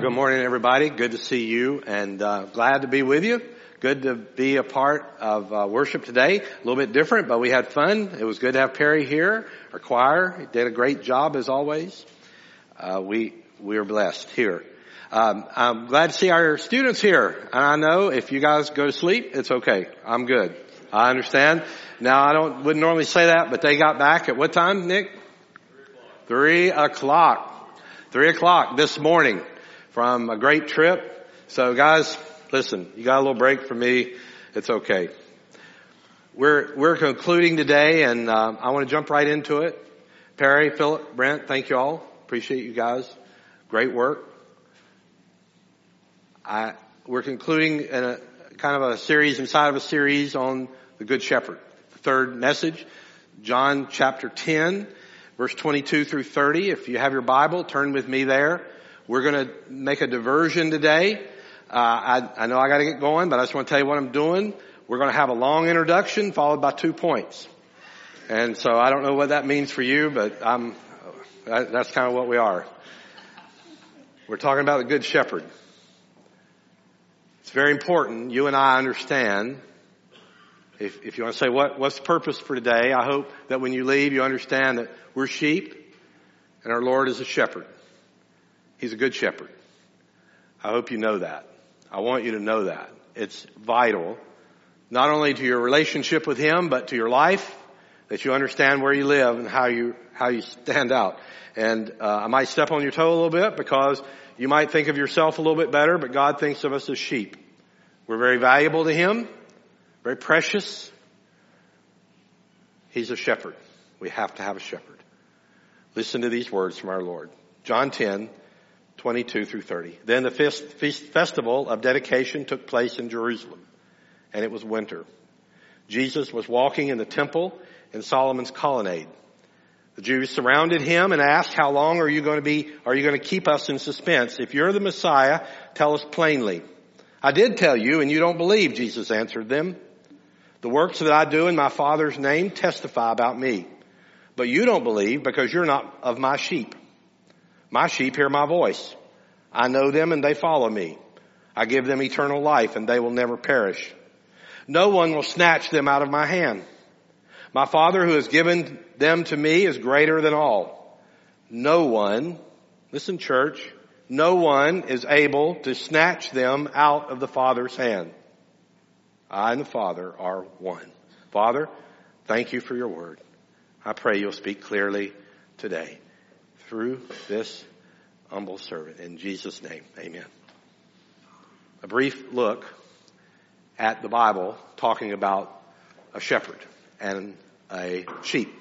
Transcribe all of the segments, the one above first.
good morning, everybody. Good to see you, and uh, glad to be with you. Good to be a part of uh, worship today. A little bit different, but we had fun. It was good to have Perry here. Our choir he did a great job as always. Uh, we we are blessed here. Um, I'm glad to see our students here. And I know if you guys go to sleep, it's okay. I'm good. I understand. Now I don't wouldn't normally say that, but they got back at what time, Nick? Three o'clock. Three o'clock this morning from a great trip. So guys, listen, you got a little break from me. It's okay. We're, we're concluding today and uh, I want to jump right into it. Perry, Philip, Brent, thank you all. Appreciate you guys. Great work. I, we're concluding in a kind of a series inside of a series on the Good Shepherd. The third message, John chapter 10 verse 22 through 30. If you have your Bible, turn with me there. We're going to make a diversion today. Uh, I, I know I got to get going, but I just want to tell you what I'm doing. We're going to have a long introduction followed by two points. And so I don't know what that means for you, but I'm, that, that's kind of what we are. We're talking about the Good Shepherd. It's very important you and I understand if, if you want to say what, what's the purpose for today, I hope that when you leave you understand that we're sheep and our Lord is a shepherd. He's a good shepherd. I hope you know that. I want you to know that. It's vital, not only to your relationship with Him, but to your life, that you understand where you live and how you, how you stand out. And, uh, I might step on your toe a little bit because you might think of yourself a little bit better, but God thinks of us as sheep. We're very valuable to Him very precious. He's a shepherd. We have to have a shepherd. Listen to these words from our Lord. John 10, 22 through 30. Then the festival of dedication took place in Jerusalem, and it was winter. Jesus was walking in the temple in Solomon's colonnade. The Jews surrounded him and asked, how long are you going to be, are you going to keep us in suspense? If you're the Messiah, tell us plainly. I did tell you and you don't believe, Jesus answered them. The works that I do in my Father's name testify about me. But you don't believe because you're not of my sheep. My sheep hear my voice. I know them and they follow me. I give them eternal life and they will never perish. No one will snatch them out of my hand. My Father who has given them to me is greater than all. No one, listen church, no one is able to snatch them out of the Father's hand. I and the Father are one. Father, thank you for your word. I pray you'll speak clearly today through this humble servant. In Jesus' name, amen. A brief look at the Bible talking about a shepherd and a sheep.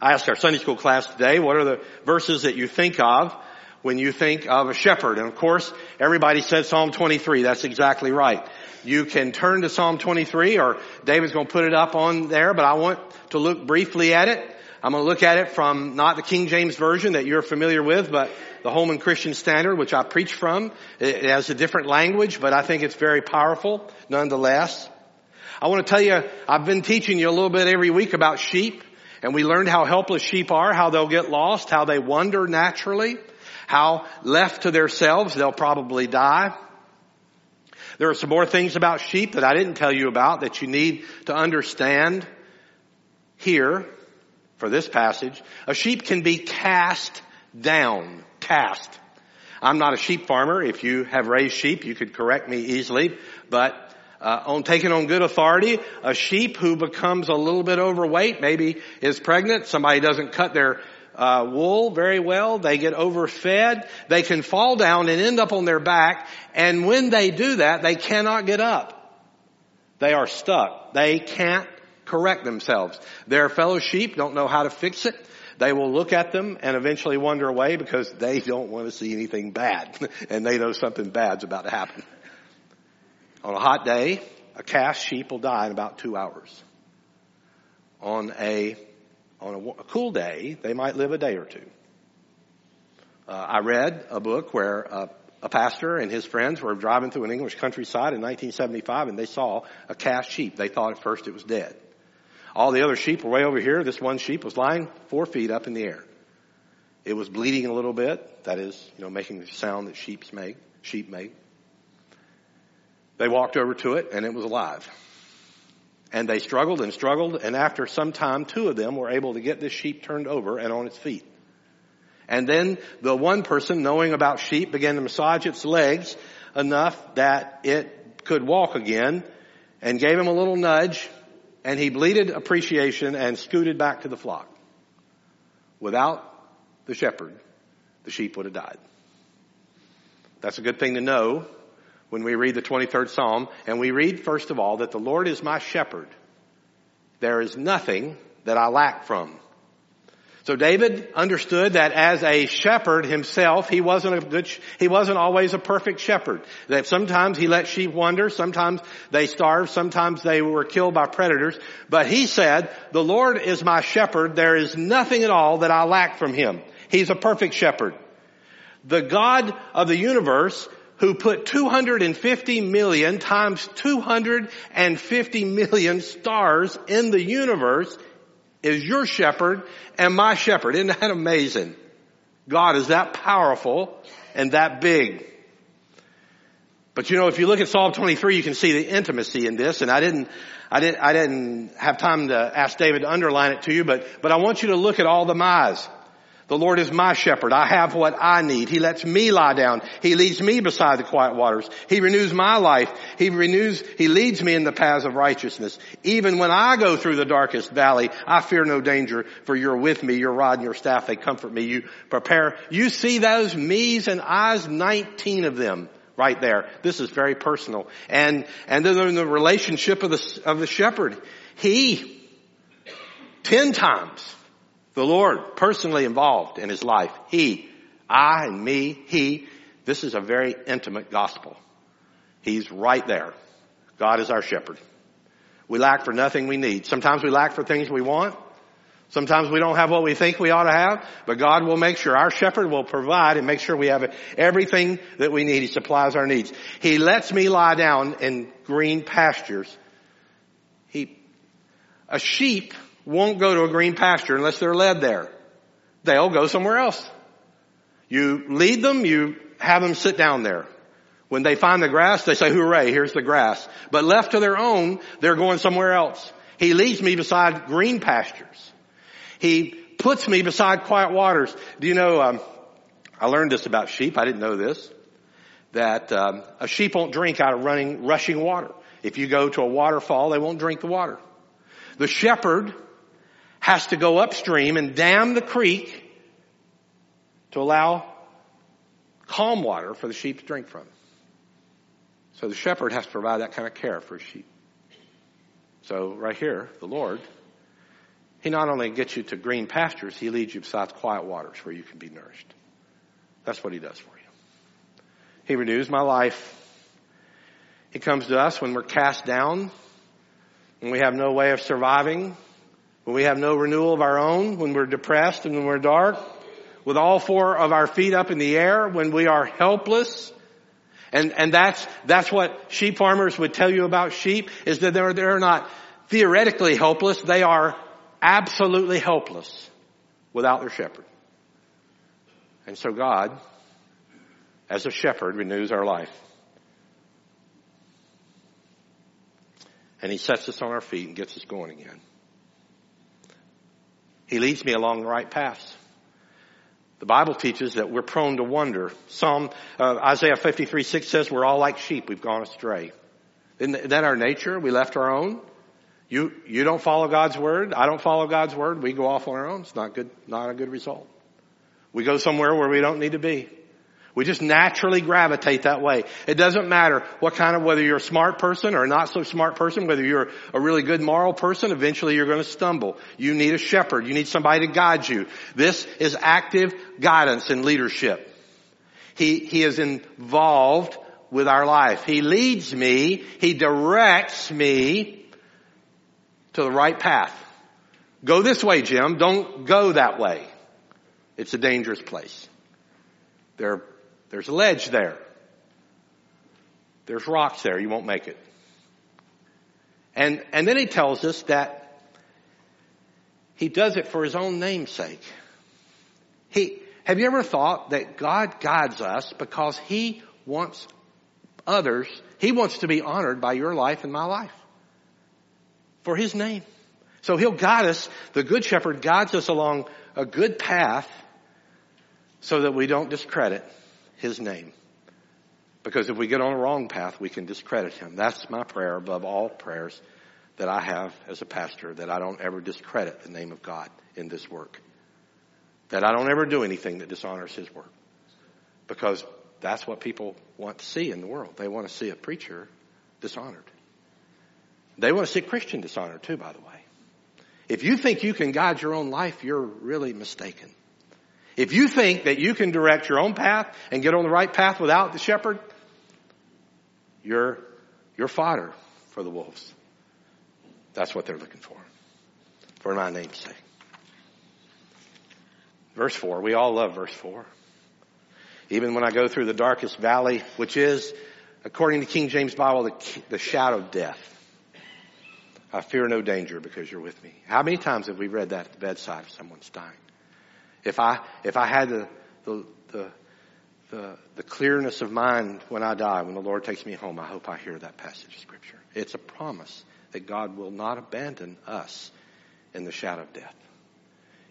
I asked our Sunday school class today, what are the verses that you think of when you think of a shepherd? And of course, everybody said Psalm 23. That's exactly right. You can turn to Psalm 23 or David's going to put it up on there, but I want to look briefly at it. I'm going to look at it from not the King James Version that you're familiar with, but the Holman Christian Standard, which I preach from. It has a different language, but I think it's very powerful nonetheless. I want to tell you, I've been teaching you a little bit every week about sheep, and we learned how helpless sheep are, how they'll get lost, how they wander naturally, how left to themselves they'll probably die. There are some more things about sheep that I didn't tell you about that you need to understand here for this passage. A sheep can be cast down. Cast. I'm not a sheep farmer. If you have raised sheep, you could correct me easily. But uh, on taking on good authority, a sheep who becomes a little bit overweight, maybe is pregnant, somebody doesn't cut their uh, wool very well. They get overfed. They can fall down and end up on their back. And when they do that, they cannot get up. They are stuck. They can't correct themselves. Their fellow sheep don't know how to fix it. They will look at them and eventually wander away because they don't want to see anything bad. and they know something bad's about to happen. On a hot day, a cast sheep will die in about two hours. On a on a, a cool day, they might live a day or two. Uh, I read a book where a, a pastor and his friends were driving through an English countryside in 1975 and they saw a cast sheep. They thought at first it was dead. All the other sheep were way over here. This one sheep was lying four feet up in the air. It was bleeding a little bit. That is, you know, making the sound that sheep make, sheep make. They walked over to it and it was alive. And they struggled and struggled and after some time, two of them were able to get this sheep turned over and on its feet. And then the one person knowing about sheep began to massage its legs enough that it could walk again and gave him a little nudge and he bleated appreciation and scooted back to the flock. Without the shepherd, the sheep would have died. That's a good thing to know when we read the 23rd Psalm and we read first of all that the Lord is my shepherd. There is nothing that I lack from. So David understood that as a shepherd himself, he wasn't a good, he wasn't always a perfect shepherd. That sometimes he let sheep wander, sometimes they starved, sometimes they were killed by predators. But he said, the Lord is my shepherd, there is nothing at all that I lack from him. He's a perfect shepherd. The God of the universe who put 250 million times 250 million stars in the universe is your shepherd and my shepherd. Isn't that amazing? God is that powerful and that big. But you know, if you look at Psalm 23, you can see the intimacy in this, and I didn't, I didn't, I didn't have time to ask David to underline it to you, but, but I want you to look at all the my's. The Lord is my shepherd. I have what I need. He lets me lie down. He leads me beside the quiet waters. He renews my life. He renews, He leads me in the paths of righteousness. Even when I go through the darkest valley, I fear no danger for you're with me. Your rod and your staff, they comfort me. You prepare. You see those me's and I's, 19 of them right there. This is very personal. And, and then in the relationship of the, of the shepherd, he, 10 times, the Lord personally involved in his life. He, I and me, he. This is a very intimate gospel. He's right there. God is our shepherd. We lack for nothing we need. Sometimes we lack for things we want. Sometimes we don't have what we think we ought to have, but God will make sure our shepherd will provide and make sure we have everything that we need. He supplies our needs. He lets me lie down in green pastures. He, a sheep won't go to a green pasture unless they're led there. They'll go somewhere else. You lead them, you have them sit down there. When they find the grass, they say, hooray, here's the grass. But left to their own, they're going somewhere else. He leads me beside green pastures. He puts me beside quiet waters. Do you know, um, I learned this about sheep. I didn't know this. That um, a sheep won't drink out of running, rushing water. If you go to a waterfall, they won't drink the water. The shepherd has to go upstream and dam the creek to allow calm water for the sheep to drink from. So the shepherd has to provide that kind of care for his sheep. So right here, the Lord, He not only gets you to green pastures, He leads you beside quiet waters where you can be nourished. That's what He does for you. He renews my life. He comes to us when we're cast down, when we have no way of surviving, when we have no renewal of our own, when we're depressed and when we're dark, with all four of our feet up in the air, when we are helpless. And, and that's, that's what sheep farmers would tell you about sheep, is that they're, they're not theoretically helpless, they are absolutely helpless without their shepherd. And so God, as a shepherd, renews our life. And he sets us on our feet and gets us going again. He leads me along the right paths. The Bible teaches that we're prone to wander. Psalm, uh, Isaiah 53, 6 says we're all like sheep. We've gone astray. Isn't that our nature? We left our own. You, you don't follow God's word. I don't follow God's word. We go off on our own. It's not good, not a good result. We go somewhere where we don't need to be. We just naturally gravitate that way. It doesn't matter what kind of, whether you're a smart person or a not so smart person, whether you're a really good moral person, eventually you're going to stumble. You need a shepherd. You need somebody to guide you. This is active guidance and leadership. He, he is involved with our life. He leads me. He directs me to the right path. Go this way, Jim. Don't go that way. It's a dangerous place. There are there's a ledge there. There's rocks there. You won't make it. And, and then he tells us that he does it for his own name's sake. He, Have you ever thought that God guides us because He wants others, He wants to be honored by your life and my life for His name. So He'll guide us, the Good Shepherd guides us along a good path so that we don't discredit His name. Because if we get on a wrong path, we can discredit Him. That's my prayer above all prayers that I have as a pastor, that I don't ever discredit the name of God in this work. That I don't ever do anything that dishonors His work. Because that's what people want to see in the world. They want to see a preacher dishonored. They want to see a Christian dishonored too, by the way. If you think you can guide your own life, you're really mistaken. If you think that you can direct your own path and get on the right path without the shepherd, you're, you're fodder for the wolves. That's what they're looking for. For my name's sake. Verse 4. We all love verse 4. Even when I go through the darkest valley, which is, according to King James Bible, the, the shadow of death. I fear no danger because you're with me. How many times have we read that at the bedside of someone's dying? If I, if I had the, the, the, the, the clearness of mind when I die, when the Lord takes me home, I hope I hear that passage of scripture. It's a promise that God will not abandon us in the shadow of death,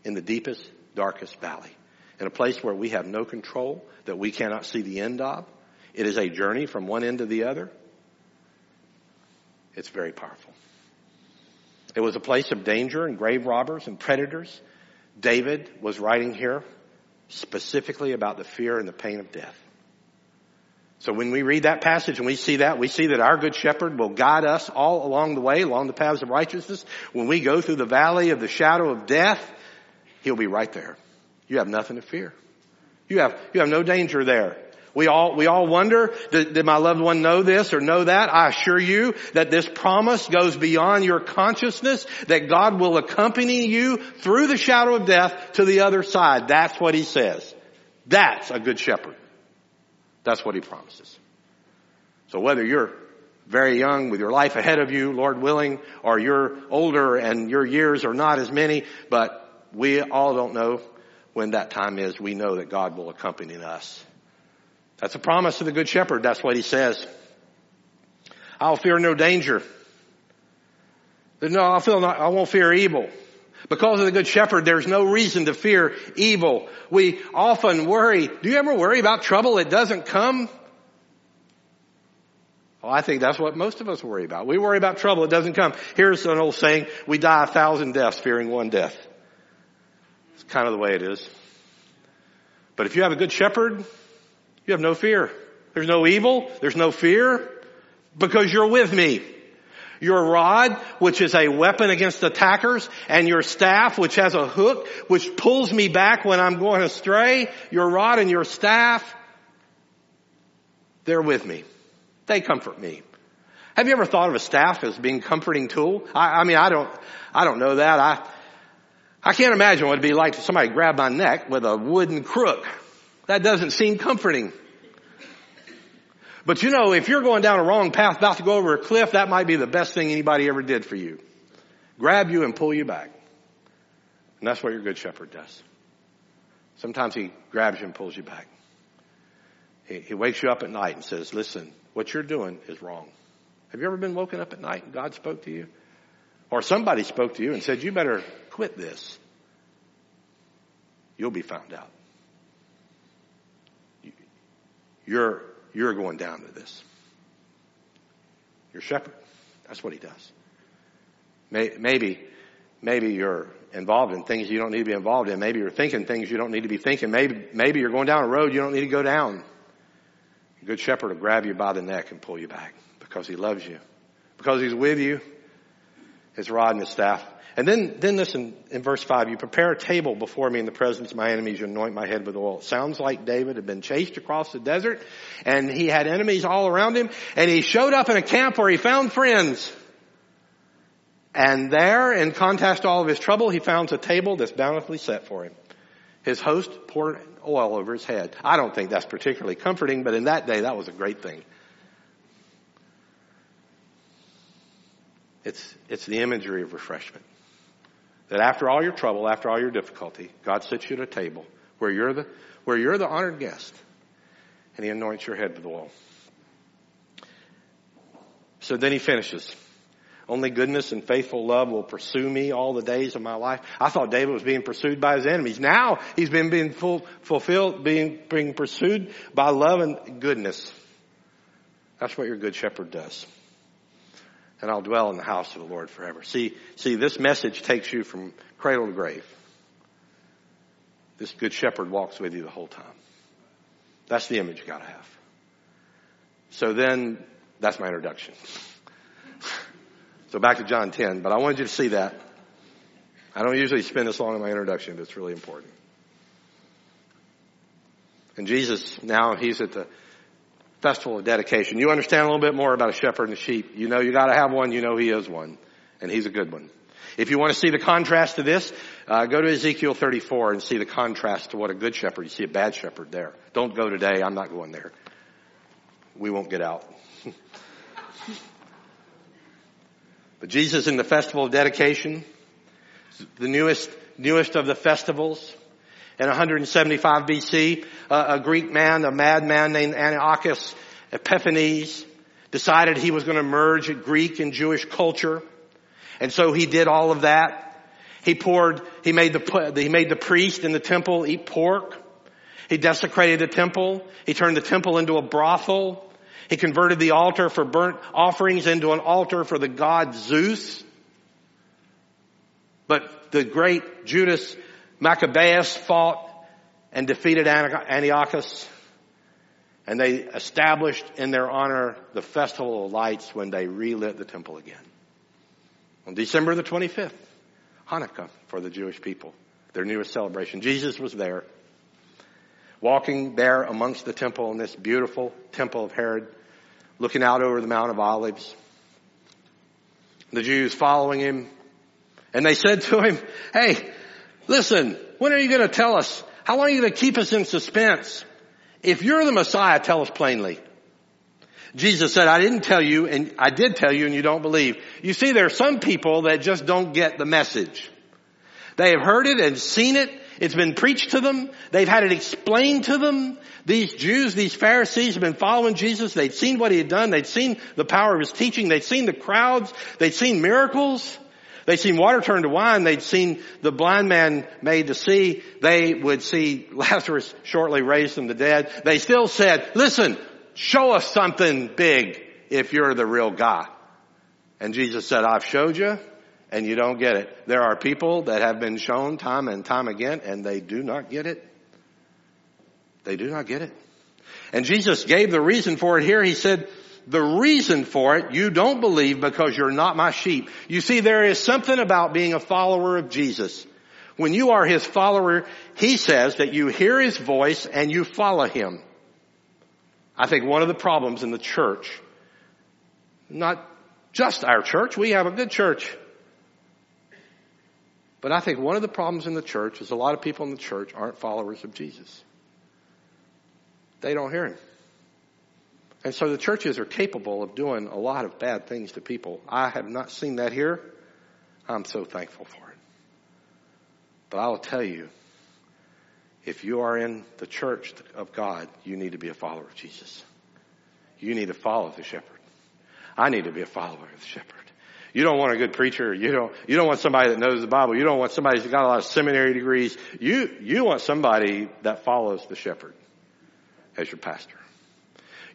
in the deepest, darkest valley in a place where we have no control, that we cannot see the end of. It is a journey from one end to the other. It's very powerful. It was a place of danger and grave robbers and predators. David was writing here specifically about the fear and the pain of death. So when we read that passage and we see that, we see that our good shepherd will guide us all along the way, along the paths of righteousness. When we go through the valley of the shadow of death, he'll be right there. You have nothing to fear. You have, you have no danger there. We all, we all wonder, did, did, my loved one know this or know that? I assure you that this promise goes beyond your consciousness, that God will accompany you through the shadow of death to the other side. That's what he says. That's a good shepherd. That's what he promises. So whether you're very young with your life ahead of you, Lord willing, or you're older and your years are not as many, but we all don't know when that time is, we know that God will accompany us. That's a promise of the Good Shepherd. That's what he says. I'll fear no danger. No, I'll feel not, I won't fear evil. Because of the Good Shepherd, there's no reason to fear evil. We often worry. Do you ever worry about trouble that doesn't come? Well, I think that's what most of us worry about. We worry about trouble that doesn't come. Here's an old saying, we die a thousand deaths fearing one death It's kind of the way it is. But if you have a good shepherd, you have no fear. There's no evil. There's no fear because you're with me. Your rod, which is a weapon against attackers, and your staff, which has a hook, which pulls me back when I'm going astray, your rod and your staff, they're with me. They comfort me. Have you ever thought of a staff as being a comforting tool? I, I mean, I don't, I don't know that. I, I can't imagine what it'd be like to somebody grab my neck with a wooden crook. That doesn't seem comforting. But you know, if you're going down a wrong path, about to go over a cliff, that might be the best thing anybody ever did for you. Grab you and pull you back. And that's what your good shepherd does. Sometimes he grabs you and pulls you back. He, he wakes you up at night and says, listen, what you're doing is wrong. Have you ever been woken up at night and God spoke to you? Or somebody spoke to you and said, you better quit this, you'll be found out. You're, you're going down to this. Your shepherd. That's what he does. Maybe, maybe you're involved in things you don't need to be involved in. Maybe you're thinking things you don't need to be thinking. Maybe, maybe you're going down a road you don't need to go down. A good shepherd will grab you by the neck and pull you back because he loves you. Because he's with you. His rod and his staff and then, then listen in verse five, you prepare a table before me in the presence of my enemies, you anoint my head with oil. It sounds like David had been chased across the desert and he had enemies all around him and he showed up in a camp where he found friends. And there, in contrast to all of his trouble, he found a table that's bountifully set for him. His host poured oil over his head. I don't think that's particularly comforting, but in that day, that was a great thing. It's, it's the imagery of refreshment. That after all your trouble, after all your difficulty, God sits you at a table where you're the, where you're the honored guest. And he anoints your head with oil. So then he finishes. Only goodness and faithful love will pursue me all the days of my life. I thought David was being pursued by his enemies. Now he's been being full, fulfilled, being, being pursued by love and goodness. That's what your good shepherd does. And I'll dwell in the house of the Lord forever. See, see, this message takes you from cradle to grave. This good shepherd walks with you the whole time. That's the image you gotta have. So then, that's my introduction. So back to John 10, but I wanted you to see that. I don't usually spend this long in my introduction, but it's really important. And Jesus, now he's at the festival of dedication. You understand a little bit more about a shepherd and a sheep. You know you gotta have one, you know he is one. And he's a good one. If you want to see the contrast to this, uh, go to Ezekiel 34 and see the contrast to what a good shepherd. You see a bad shepherd there. Don't go today. I'm not going there. We won't get out. But Jesus in the festival of dedication, the newest, newest of the festivals, in 175 BC, a Greek man, a madman named Antiochus Epiphanes, decided he was going to merge Greek and Jewish culture. And so he did all of that. He poured, he made the, he made the priest in the temple eat pork. He desecrated the temple. He turned the temple into a brothel. He converted the altar for burnt offerings into an altar for the god Zeus. But the great Judas Maccabeus fought and defeated Antiochus. And they established in their honor the festival of lights when they relit the temple again. On December the 25th, Hanukkah for the Jewish people, their newest celebration. Jesus was there, walking there amongst the temple in this beautiful temple of Herod looking out over the Mount of Olives. The Jews following him. And they said to him, hey, listen, when are you going to tell us? How long are you going to keep us in suspense? If you're the Messiah, tell us plainly. Jesus said, I didn't tell you and I did tell you and you don't believe. You see, there are some people that just don't get the message. They have heard it and seen it it's been preached to them. They've had it explained to them. These Jews, these Pharisees have been following Jesus. They'd seen what he had done. They'd seen the power of his teaching. They'd seen the crowds. They'd seen miracles. They'd seen water turn to wine. They'd seen the blind man made to see. They would see Lazarus shortly raised from the dead. They still said, listen, show us something big if you're the real guy. And Jesus said, I've showed you and you don't get it. There are people that have been shown time and time again and they do not get it. They do not get it. And Jesus gave the reason for it here. He said, the reason for it, you don't believe because you're not my sheep. You see, there is something about being a follower of Jesus. When you are his follower, he says that you hear his voice and you follow him. I think one of the problems in the church, not just our church, we have a good church, but I think one of the problems in the church is a lot of people in the church aren't followers of Jesus. They don't hear him. And so the churches are capable of doing a lot of bad things to people. I have not seen that here. I'm so thankful for it. But I will tell you, if you are in the church of God, you need to be a follower of Jesus. You need to follow the shepherd. I need to be a follower of the shepherd. You don't want a good preacher. You don't, you don't want somebody that knows the Bible. You don't want somebody who's got a lot of seminary degrees. You, you want somebody that follows the shepherd as your pastor.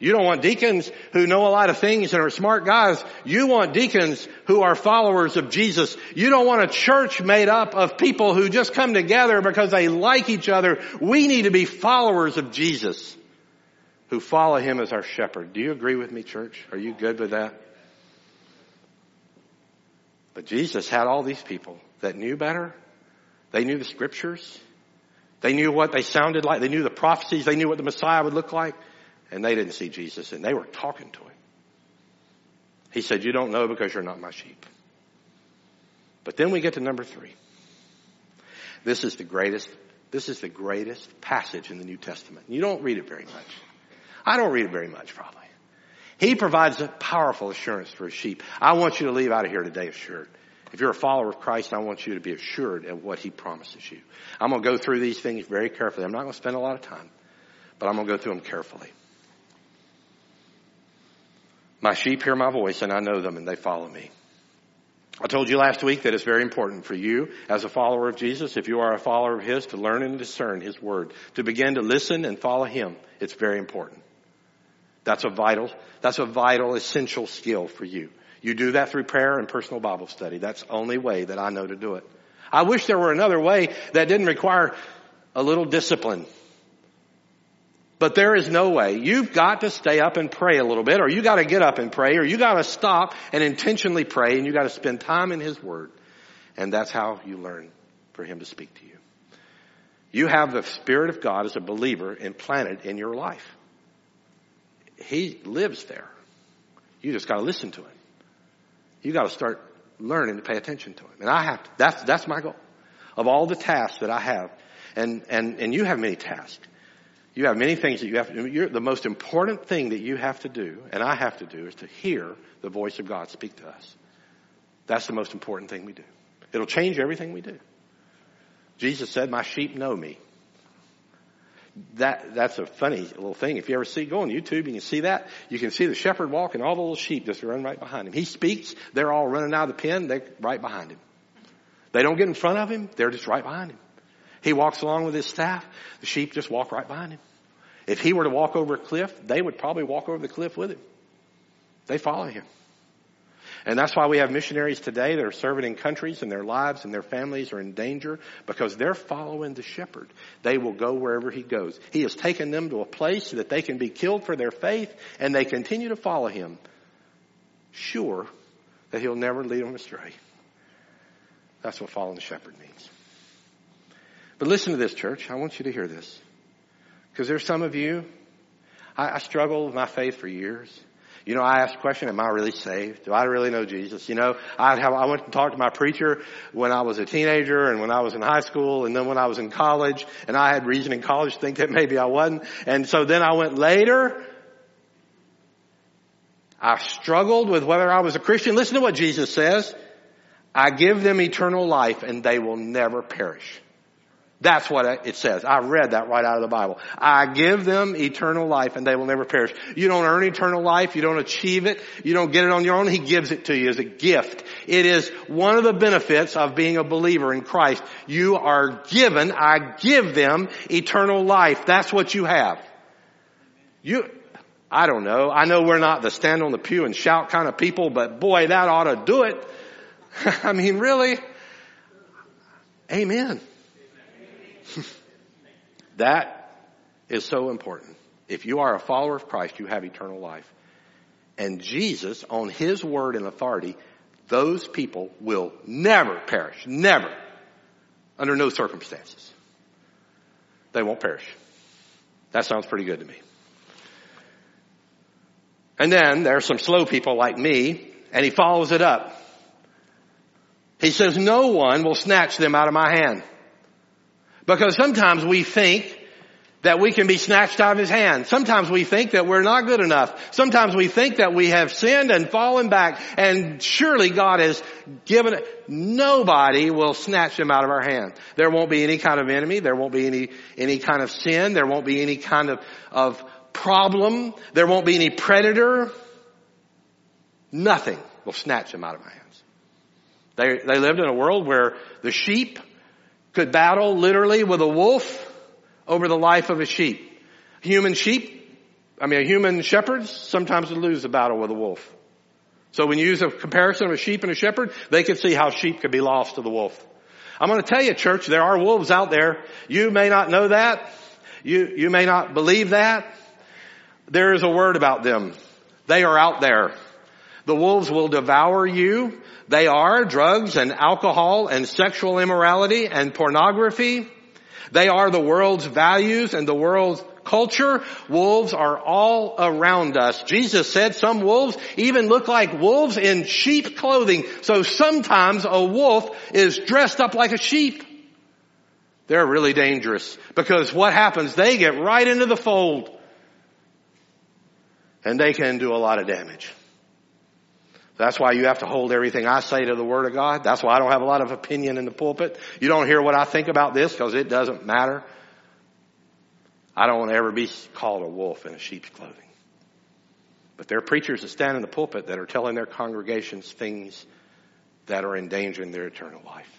You don't want deacons who know a lot of things and are smart guys. You want deacons who are followers of Jesus. You don't want a church made up of people who just come together because they like each other. We need to be followers of Jesus who follow him as our shepherd. Do you agree with me, church? Are you good with that? But Jesus had all these people that knew better. They knew the scriptures. They knew what they sounded like. They knew the prophecies. They knew what the Messiah would look like. And they didn't see Jesus and they were talking to him. He said, you don't know because you're not my sheep. But then we get to number three. This is the greatest, this is the greatest passage in the New Testament. You don't read it very much. I don't read it very much probably. He provides a powerful assurance for his sheep. I want you to leave out of here today assured. If you're a follower of Christ, I want you to be assured of what He promises you. I'm going to go through these things very carefully. I'm not going to spend a lot of time, but I'm going to go through them carefully. My sheep hear my voice and I know them and they follow me. I told you last week that it's very important for you as a follower of Jesus, if you are a follower of His, to learn and discern His Word, to begin to listen and follow Him. It's very important. That's a vital, that's a vital, essential skill for you. You do that through prayer and personal Bible study. That's the only way that I know to do it. I wish there were another way that didn't require a little discipline. But there is no way. You've got to stay up and pray a little bit, or you got to get up and pray, or you got to stop and intentionally pray, and you got to spend time in His Word. And that's how you learn for Him to speak to you. You have the Spirit of God as a believer implanted in your life. He lives there. You just got to listen to Him. You got to start learning to pay attention to Him. And I have to. That's, that's my goal. Of all the tasks that I have, and, and, and you have many tasks. You have many things that you have to do. The most important thing that you have to do, and I have to do, is to hear the voice of God speak to us. That's the most important thing we do. It'll change everything we do. Jesus said, my sheep know me. That, that's a funny little thing. If you ever see, go on YouTube, you can see that. You can see the shepherd walk and all the little sheep just run right behind him. He speaks, they're all running out of the pen, they're right behind him. They don't get in front of him, they're just right behind him. He walks along with his staff. The sheep just walk right behind him. If he were to walk over a cliff, they would probably walk over the cliff with him. They follow him. And that's why we have missionaries today that are serving in countries and their lives and their families are in danger because they're following the shepherd. They will go wherever he goes. He has taken them to a place that they can be killed for their faith and they continue to follow him, sure that he'll never lead them astray. That's what following the shepherd means. But listen to this, church. I want you to hear this. Because there's some of you, I, I struggled with my faith for years. You know, I asked the question, am I really saved? Do I really know Jesus? You know, I have, I went to talk to my preacher when I was a teenager and when I was in high school and then when I was in college and I had reason in college to think that maybe I wasn't. And so then I went later. I struggled with whether I was a Christian. Listen to what Jesus says. I give them eternal life and they will never perish. That's what it says. I read that right out of the Bible. I give them eternal life and they will never perish. You don't earn eternal life. You don't achieve it. You don't get it on your own. He gives it to you as a gift. It is one of the benefits of being a believer in Christ. You are given, I give them eternal life. That's what you have. You, I don't know. I know we're not the stand on the pew and shout kind of people, but boy, that ought to do it. I mean, really? Amen. that is so important. If you are a follower of Christ, you have eternal life. And Jesus, on His word and authority, those people will never perish. Never. Under no circumstances. They won't perish. That sounds pretty good to me. And then there are some slow people like me, and he follows it up. He says, no one will snatch them out of my hand. Because sometimes we think that we can be snatched out of his hand. Sometimes we think that we're not good enough. Sometimes we think that we have sinned and fallen back and surely God has given it. Nobody will snatch them out of our hand. There won't be any kind of enemy. There won't be any, any kind of sin. There won't be any kind of, of problem. There won't be any predator. Nothing will snatch them out of my hands. They, they lived in a world where the sheep could battle literally with a wolf over the life of a sheep. Human sheep, I mean, a human shepherd sometimes would lose a battle with a wolf. So when you use a comparison of a sheep and a shepherd, they could see how sheep could be lost to the wolf. I'm going to tell you, church, there are wolves out there. You may not know that. You, you may not believe that. There is a word about them. They are out there. The wolves will devour you. They are drugs and alcohol and sexual immorality and pornography. They are the world's values and the world's culture. Wolves are all around us. Jesus said some wolves even look like wolves in sheep clothing. So sometimes a wolf is dressed up like a sheep. They're really dangerous because what happens? They get right into the fold and they can do a lot of damage. That's why you have to hold everything I say to the Word of God. That's why I don't have a lot of opinion in the pulpit. You don't hear what I think about this because it doesn't matter. I don't want to ever be called a wolf in a sheep's clothing. But there are preachers that stand in the pulpit that are telling their congregations things that are endangering their eternal life.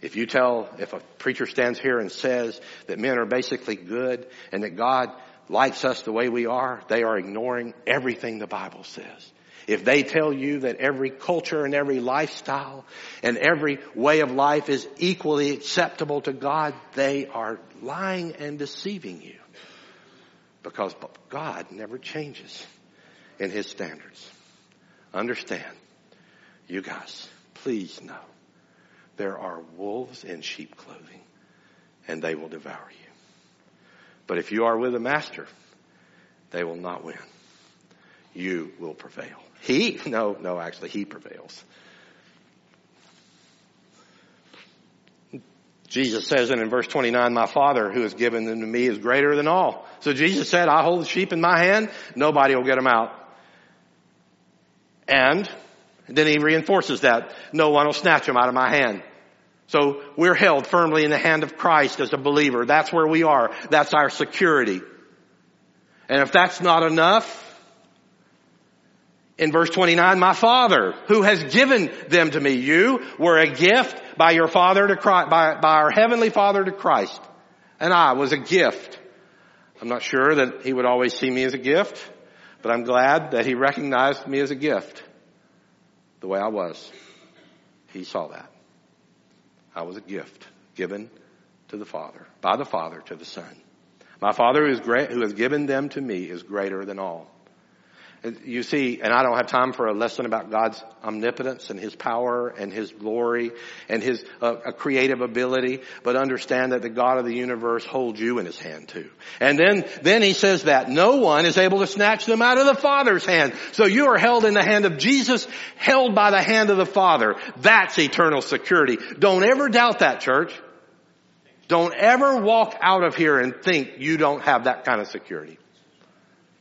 If you tell, if a preacher stands here and says that men are basically good and that God likes us the way we are, they are ignoring everything the Bible says. If they tell you that every culture and every lifestyle and every way of life is equally acceptable to God, they are lying and deceiving you. Because God never changes in His standards. Understand, you guys, please know, there are wolves in sheep clothing and they will devour you. But if you are with a master, they will not win. You will prevail. He, no, no, actually, he prevails. Jesus says it in verse 29, my father who has given them to me is greater than all. So Jesus said, I hold the sheep in my hand, nobody will get them out. And then he reinforces that, no one will snatch them out of my hand. So we're held firmly in the hand of Christ as a believer. That's where we are. That's our security. And if that's not enough, in verse 29, my father who has given them to me, you were a gift by your father to Christ, by, by our heavenly father to Christ. And I was a gift. I'm not sure that he would always see me as a gift, but I'm glad that he recognized me as a gift the way I was. He saw that. I was a gift given to the Father, by the Father to the Son. My Father who, is great, who has given them to me is greater than all. You see, and I don't have time for a lesson about God's omnipotence and His power and His glory and His uh, creative ability, but understand that the God of the universe holds you in His hand too. And then, then He says that no one is able to snatch them out of the Father's hand. So you are held in the hand of Jesus, held by the hand of the Father. That's eternal security. Don't ever doubt that, church. Don't ever walk out of here and think you don't have that kind of security.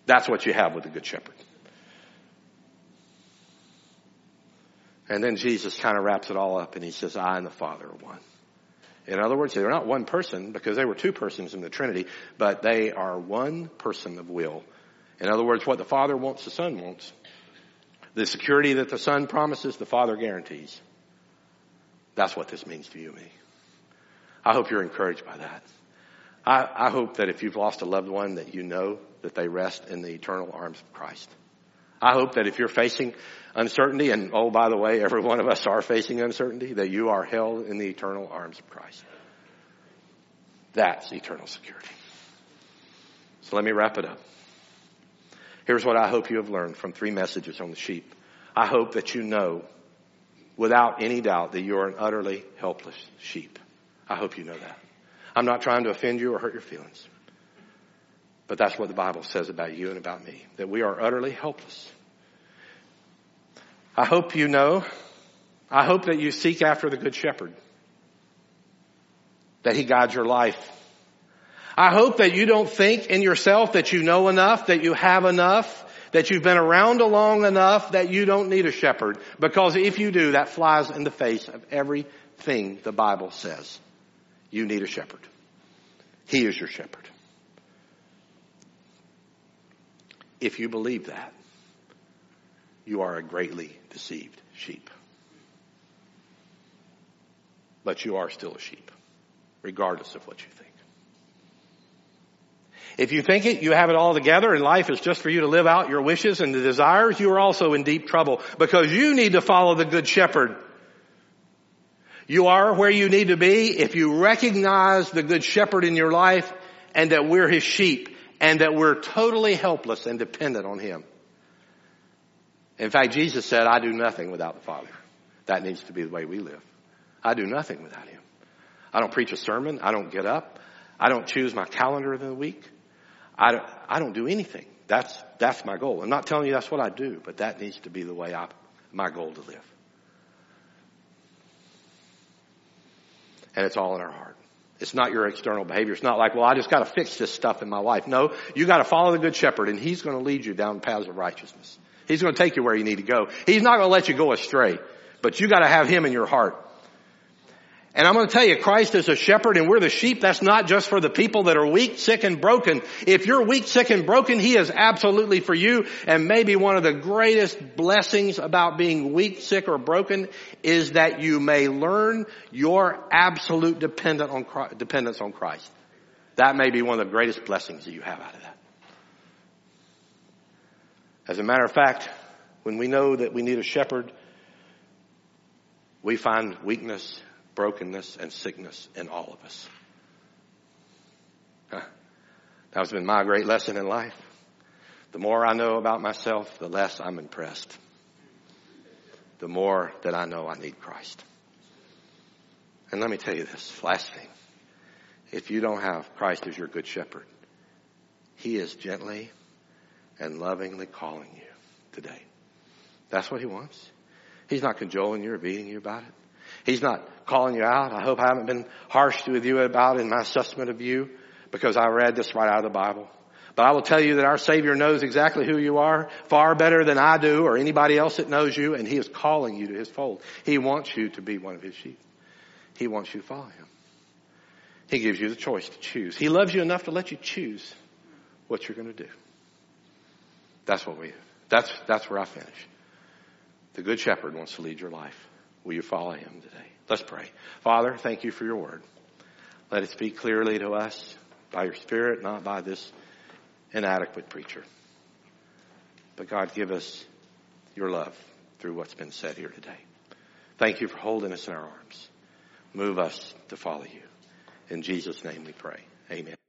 That's what you have with the Good Shepherd. And then Jesus kind of wraps it all up and he says, I and the Father are one. In other words, they're not one person because they were two persons in the Trinity, but they are one person of will. In other words, what the Father wants, the Son wants. The security that the Son promises, the Father guarantees. That's what this means to you and me. I hope you're encouraged by that. I, I hope that if you've lost a loved one that you know that they rest in the eternal arms of Christ. I hope that if you're facing uncertainty, and oh, by the way, every one of us are facing uncertainty, that you are held in the eternal arms of Christ. That's eternal security. So let me wrap it up. Here's what I hope you have learned from three messages on the sheep. I hope that you know without any doubt that you are an utterly helpless sheep. I hope you know that. I'm not trying to offend you or hurt your feelings. But that's what the Bible says about you and about me, that we are utterly helpless. I hope you know, I hope that you seek after the Good Shepherd, that He guides your life. I hope that you don't think in yourself that you know enough, that you have enough, that you've been around long enough that you don't need a shepherd. Because if you do, that flies in the face of everything the Bible says. You need a shepherd. He is your shepherd. If you believe that, you are a greatly deceived sheep. But you are still a sheep, regardless of what you think. If you think it, you have it all together and life is just for you to live out your wishes and the desires, you are also in deep trouble because you need to follow the good shepherd. You are where you need to be if you recognize the good shepherd in your life and that we're his sheep and that we're totally helpless and dependent on Him. In fact, Jesus said, I do nothing without the Father. That needs to be the way we live. I do nothing without Him. I don't preach a sermon. I don't get up. I don't choose my calendar of the week. I don't, I don't do anything. That's, that's my goal. I'm not telling you that's what I do, but that needs to be the way I, my goal to live. And it's all in our heart. It's not your external behavior. It's not like, well, I just got to fix this stuff in my life. No, you got to follow the good shepherd and he's going to lead you down paths of righteousness. He's going to take you where you need to go. He's not going to let you go astray, but you got to have Him in your heart. And I'm going to tell you, Christ is a shepherd and we're the sheep. That's not just for the people that are weak, sick, and broken. If you're weak, sick, and broken, He is absolutely for you. And maybe one of the greatest blessings about being weak, sick, or broken is that you may learn your absolute dependent on Christ, dependence on Christ. That may be one of the greatest blessings that you have out of that. As a matter of fact, when we know that we need a shepherd, we find weakness brokenness and sickness in all of us. Huh. That's been my great lesson in life. The more I know about myself, the less I'm impressed. The more that I know I need Christ. And let me tell you this last thing. If you don't have Christ as your good shepherd, he is gently and lovingly calling you today. That's what he wants. He's not cajoling you or beating you about it. He's not calling you out. I hope I haven't been harsh with you about in my assessment of you because I read this right out of the Bible. But I will tell you that our Savior knows exactly who you are far better than I do or anybody else that knows you and He is calling you to His fold. He wants you to be one of His sheep. He wants you to follow Him. He gives you the choice to choose. He loves you enough to let you choose what you're going to do. That's what we, that's, that's where I finish. The Good Shepherd wants to lead your life. Will you follow him today? Let's pray. Father, thank you for your word. Let it speak clearly to us by your spirit, not by this inadequate preacher. But God, give us your love through what's been said here today. Thank you for holding us in our arms. Move us to follow you. In Jesus' name we pray. Amen.